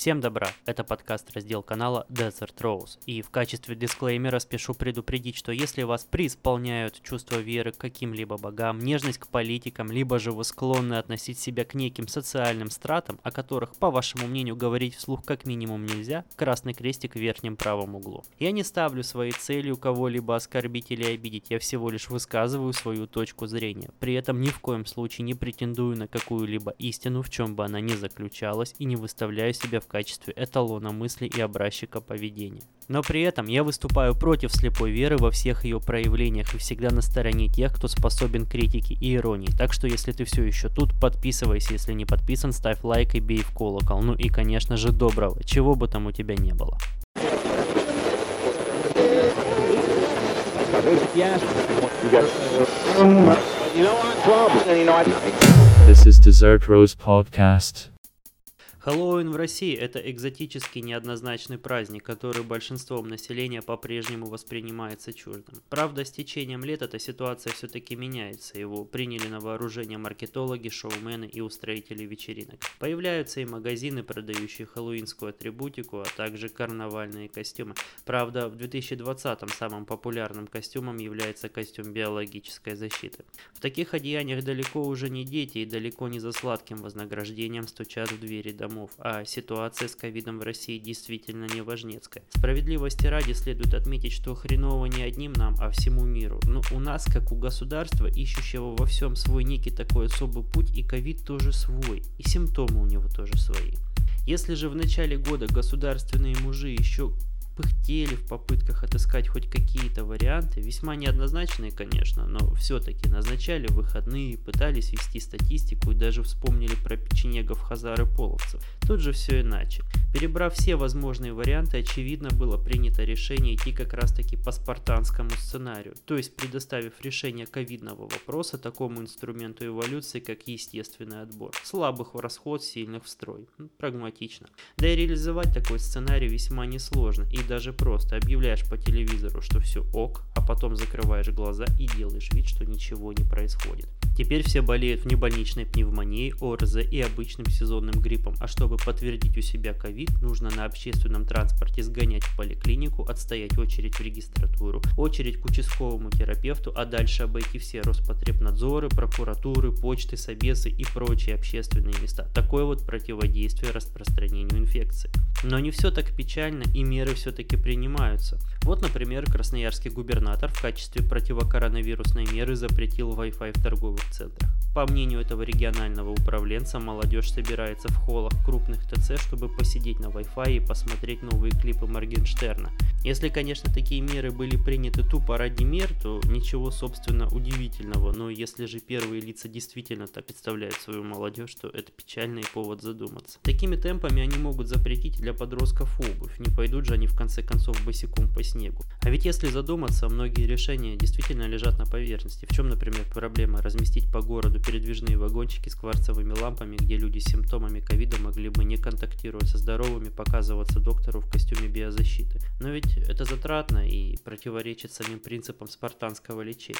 Всем добра, это подкаст раздел канала Desert Rose. И в качестве дисклеймера спешу предупредить, что если вас преисполняют чувство веры к каким-либо богам, нежность к политикам, либо же вы склонны относить себя к неким социальным стратам, о которых, по вашему мнению, говорить вслух как минимум нельзя, красный крестик в верхнем правом углу. Я не ставлю своей целью кого-либо оскорбить или обидеть, я всего лишь высказываю свою точку зрения. При этом ни в коем случае не претендую на какую-либо истину, в чем бы она ни заключалась, и не выставляю себя в качестве эталона мысли и образчика поведения. Но при этом я выступаю против слепой веры во всех ее проявлениях и всегда на стороне тех, кто способен к критике и иронии. Так что если ты все еще тут, подписывайся, если не подписан, ставь лайк и бей в колокол. Ну и конечно же доброго, чего бы там у тебя не было. This is Desert Rose Podcast. Хэллоуин в России – это экзотический неоднозначный праздник, который большинством населения по-прежнему воспринимается чуждым. Правда, с течением лет эта ситуация все-таки меняется. Его приняли на вооружение маркетологи, шоумены и устроители вечеринок. Появляются и магазины, продающие хэллоуинскую атрибутику, а также карнавальные костюмы. Правда, в 2020-м самым популярным костюмом является костюм биологической защиты. В таких одеяниях далеко уже не дети и далеко не за сладким вознаграждением стучат в двери домов домов, а ситуация с ковидом в России действительно не важнецкая. Справедливости ради следует отметить, что хреново не одним нам, а всему миру. Но у нас, как у государства, ищущего во всем свой некий такой особый путь, и ковид тоже свой, и симптомы у него тоже свои. Если же в начале года государственные мужи еще пыхтели в попытках отыскать хоть какие-то варианты, весьма неоднозначные, конечно, но все-таки назначали выходные, пытались вести статистику и даже вспомнили про печенегов, хазар и половцев. Тут же все иначе. Перебрав все возможные варианты, очевидно было принято решение идти как раз таки по спартанскому сценарию, то есть предоставив решение ковидного вопроса такому инструменту эволюции, как естественный отбор. Слабых в расход, сильных в строй. Прагматично. Да и реализовать такой сценарий весьма несложно и даже просто объявляешь по телевизору, что все ок, а потом закрываешь глаза и делаешь вид, что ничего не происходит. Теперь все болеют внебольничной пневмонией, ОРЗ и обычным сезонным гриппом, а чтобы подтвердить у себя ковид, нужно на общественном транспорте сгонять в поликлинику, отстоять очередь в регистратуру, очередь к участковому терапевту, а дальше обойти все Роспотребнадзоры, прокуратуры, почты, собесы и прочие общественные места. Такое вот противодействие распространению инфекции. Но не все так печально и меры все-таки принимаются. Вот, например, красноярский губернатор в качестве противокоронавирусной меры запретил Wi-Fi в торговых etcétera. По мнению этого регионального управленца, молодежь собирается в холлах крупных ТЦ, чтобы посидеть на Wi-Fi и посмотреть новые клипы Моргенштерна. Если, конечно, такие меры были приняты тупо ради мер, то ничего, собственно, удивительного. Но если же первые лица действительно так представляют свою молодежь, то это печальный повод задуматься. Такими темпами они могут запретить для подростков обувь. Не пойдут же они в конце концов босиком по снегу. А ведь если задуматься, многие решения действительно лежат на поверхности. В чем, например, проблема разместить по городу передвижные вагончики с кварцевыми лампами, где люди с симптомами ковида могли бы не контактируя со здоровыми показываться доктору в костюме биозащиты. Но ведь это затратно и противоречит самим принципам спартанского лечения.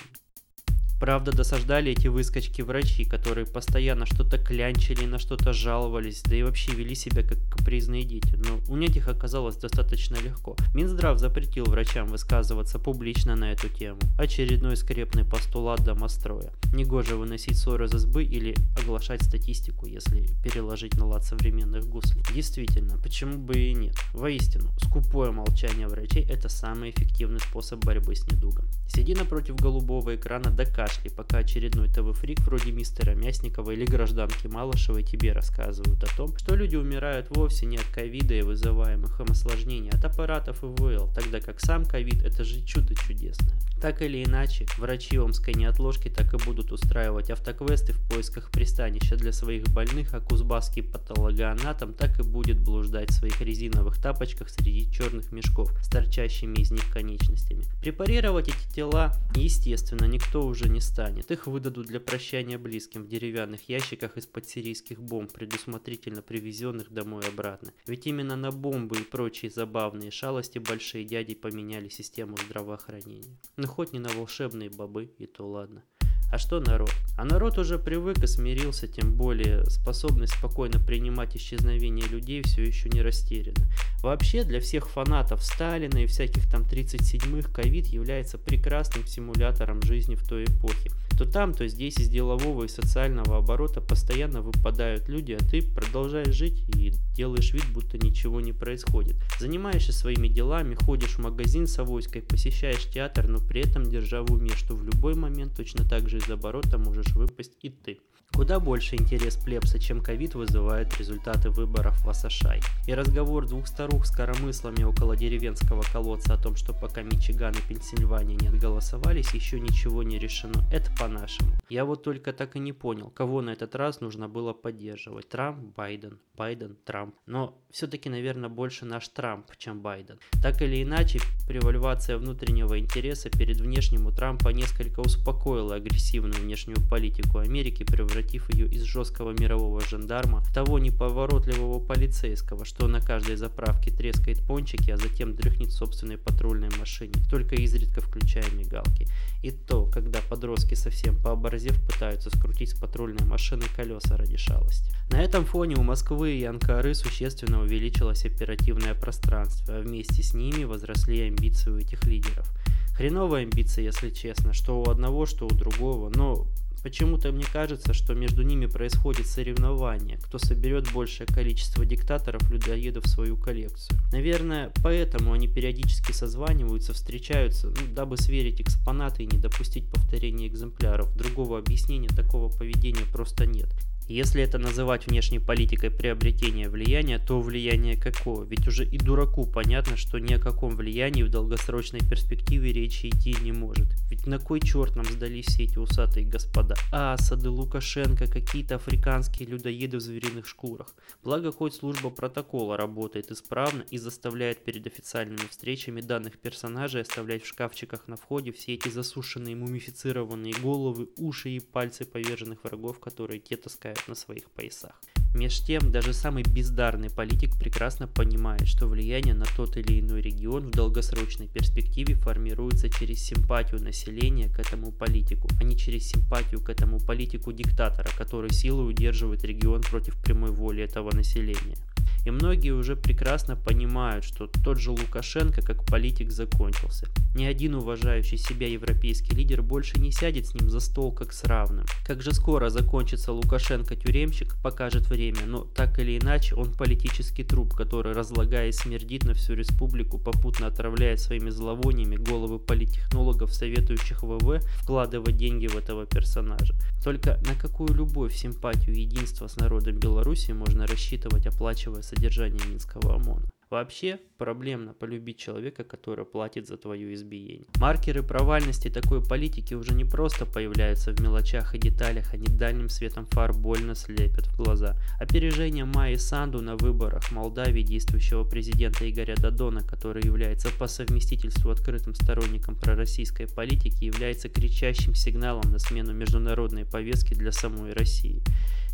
Правда, досаждали эти выскочки врачи, которые постоянно что-то клянчили, на что-то жаловались, да и вообще вели себя как капризные дети. Но унять их оказалось достаточно легко. Минздрав запретил врачам высказываться публично на эту тему. Очередной скрепный постулат домостроя. Негоже выносить ссоры за сбы или оглашать статистику, если переложить на лад современных гуслей. Действительно, почему бы и нет? Воистину, скупое молчание врачей – это самый эффективный способ борьбы с недугом. Сиди напротив голубого экрана, докажи, кашли, пока очередной ТВ-фрик вроде мистера Мясникова или гражданки Малышевой тебе рассказывают о том, что люди умирают вовсе не от ковида и вызываемых им осложнений, от аппаратов ИВЛ, тогда как сам ковид это же чудо чудесное. Так или иначе, врачи омской неотложки так и будут устраивать автоквесты в поисках пристанища для своих больных, а кузбасский патологоанатом так и будет блуждать в своих резиновых тапочках среди черных мешков с торчащими из них конечностями. Препарировать эти тела, естественно, никто уже не станет. Их выдадут для прощания близким в деревянных ящиках из-под сирийских бомб, предусмотрительно привезенных домой обратно. Ведь именно на бомбы и прочие забавные шалости большие дяди поменяли систему здравоохранения. Но хоть не на волшебные бобы, и то ладно. А что народ? А народ уже привык и смирился, тем более способность спокойно принимать исчезновение людей все еще не растеряна. Вообще, для всех фанатов Сталина и всяких там 37-х ковид является прекрасным симулятором жизни в той эпохе. То там, то здесь из делового и социального оборота постоянно выпадают люди, а ты продолжаешь жить и делаешь вид, будто ничего не происходит. Занимаешься своими делами, ходишь в магазин с авоськой, посещаешь театр, но при этом держа в уме, что в любой момент точно так же из оборота можешь выпасть и ты. Куда больше интерес плебса, чем ковид вызывает результаты выборов в Асашай. И разговор двух старух с коромыслами около деревенского колодца о том, что пока Мичиган и Пенсильвания не отголосовались, еще ничего не решено. Это по-нашему. Я вот только так и не понял, кого на этот раз нужно было поддерживать. Трамп, Байден, Байден, Трамп. Но все-таки, наверное, больше наш Трамп, чем Байден. Так или иначе, превалюация внутреннего интереса перед внешним у Трампа несколько успокоила агрессивную внешнюю политику Америки, превратив ее из жесткого мирового жандарма в того неповоротливого полицейского, что на каждой заправке трескает пончики, а затем дрыхнет собственной патрульной машине, только изредка включая мигалки. И то, когда подростки совсем пооборзев пытаются скрутить с патрульной машины колеса ради шалости. На этом фоне у Москвы и Анкары существенно увеличилось оперативное пространство, а вместе с ними возросли амбиции у этих лидеров. Хреновые амбиции, если честно, что у одного, что у другого, но Почему-то мне кажется, что между ними происходит соревнование, кто соберет большее количество диктаторов-людоедов в свою коллекцию. Наверное, поэтому они периодически созваниваются, встречаются, ну, дабы сверить экспонаты и не допустить повторения экземпляров. Другого объяснения такого поведения просто нет. Если это называть внешней политикой приобретения влияния, то влияние какого? Ведь уже и дураку понятно, что ни о каком влиянии в долгосрочной перспективе речи идти не может. Ведь на кой черт нам сдались все эти усатые господа? Асады, Лукашенко, какие-то африканские людоеды в звериных шкурах. Благо, хоть служба протокола работает исправно и заставляет перед официальными встречами данных персонажей оставлять в шкафчиках на входе все эти засушенные мумифицированные головы, уши и пальцы поверженных врагов, которые те таскают на своих поясах. Меж тем, даже самый бездарный политик прекрасно понимает, что влияние на тот или иной регион в долгосрочной перспективе формируется через симпатию населения к этому политику, а не через симпатию к этому политику диктатора, который силой удерживает регион против прямой воли этого населения. И многие уже прекрасно понимают, что тот же Лукашенко как политик закончился. Ни один уважающий себя европейский лидер больше не сядет с ним за стол как с равным. Как же скоро закончится Лукашенко-тюремщик, покажет время, но так или иначе он политический труп, который разлагая смердит на всю республику, попутно отравляет своими зловониями головы политтехнологов, советующих ВВ вкладывать деньги в этого персонажа. Только на какую любовь, симпатию и единство с народом Беларуси можно рассчитывать, оплачивая содержание Минского ОМОНа. Вообще, проблемно полюбить человека, который платит за твое избиение. Маркеры провальности такой политики уже не просто появляются в мелочах и деталях, они дальним светом фар больно слепят в глаза. Опережение Майи Санду на выборах Молдавии действующего президента Игоря Дадона, который является по совместительству открытым сторонником пророссийской политики, является кричащим сигналом на смену международной повестки для самой России.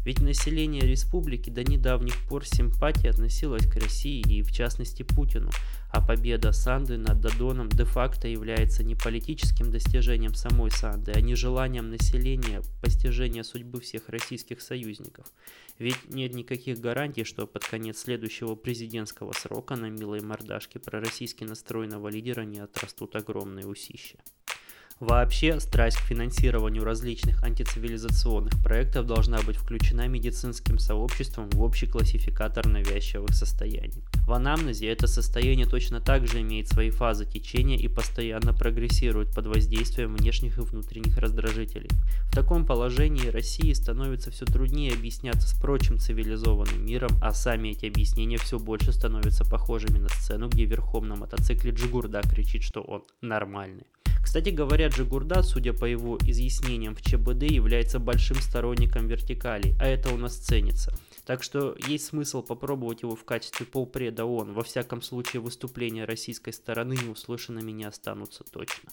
Ведь население республики до недавних пор симпатии относилось к России и в частности Путину, а победа Санды над Дадоном де-факто является не политическим достижением самой Санды, а не желанием населения постижения судьбы всех российских союзников. Ведь нет никаких гарантий, что под конец следующего президентского срока на милой мордашке пророссийски настроенного лидера не отрастут огромные усища. Вообще, страсть к финансированию различных антицивилизационных проектов должна быть включена медицинским сообществом в общий классификатор навязчивых состояний. В анамнезе это состояние точно так же имеет свои фазы течения и постоянно прогрессирует под воздействием внешних и внутренних раздражителей. В таком положении России становится все труднее объясняться с прочим цивилизованным миром, а сами эти объяснения все больше становятся похожими на сцену, где верхом на мотоцикле Джигурда кричит, что он нормальный. Кстати говоря, Джигурда, судя по его изъяснениям в ЧБД, является большим сторонником вертикалей, а это у нас ценится. Так что есть смысл попробовать его в качестве полпреда ООН. Во всяком случае, выступления российской стороны неуслышанными не останутся точно.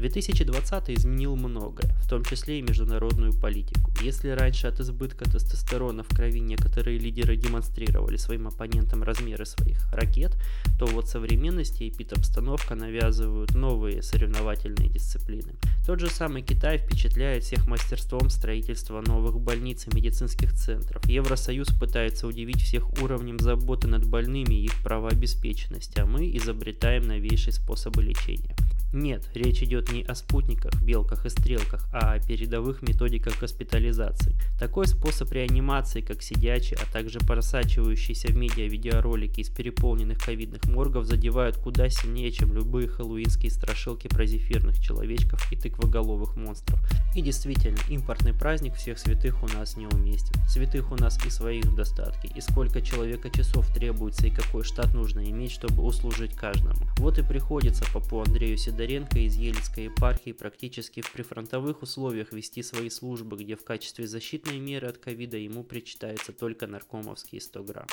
2020 изменил многое, в том числе и международную политику. Если раньше от избытка тестостерона в крови некоторые лидеры демонстрировали своим оппонентам размеры своих ракет, то вот современность и эпид-обстановка навязывают новые соревновательные дисциплины. Тот же самый Китай впечатляет всех мастерством строительства новых больниц и медицинских центров. Евросоюз пытается удивить всех уровнем заботы над больными и их правообеспеченности, а мы изобретаем новейшие способы лечения. Нет, речь идет не о спутниках, белках и стрелках, а о передовых методиках госпитализации. Такой способ реанимации, как сидячий, а также просачивающиеся в медиа видеоролики из переполненных ковидных моргов задевают куда сильнее, чем любые хэллоуинские страшилки про зефирных человечков и тыквоголовых монстров. И действительно, импортный праздник всех святых у нас не уместен. Святых у нас и своих в и сколько человека часов требуется и какой штат нужно иметь, чтобы услужить каждому. Вот и приходится Папу Андрею Седову Сидоренко из Ельской епархии практически в прифронтовых условиях вести свои службы, где в качестве защитной меры от ковида ему причитается только наркомовские 100 грамм.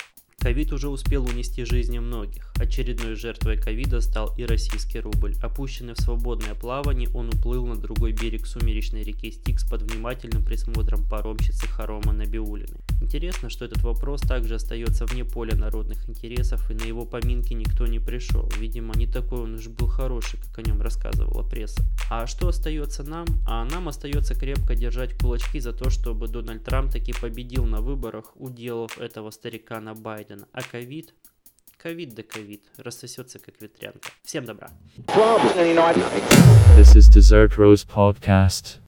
Ковид уже успел унести жизни многих. Очередной жертвой ковида стал и российский рубль. Опущенный в свободное плавание, он уплыл на другой берег сумеречной реки Стикс под внимательным присмотром паромщицы Харома Набиулиной. Интересно, что этот вопрос также остается вне поля народных интересов, и на его поминки никто не пришел. Видимо, не такой он уж был хороший, как о нем рассказывала пресса. А что остается нам? А нам остается крепко держать кулачки за то, чтобы Дональд Трамп таки победил на выборах, уделав этого старика на Байдена. А ковид? Ковид да ковид. Рассосется как ветрянка. Всем добра. This is Desert Rose Podcast.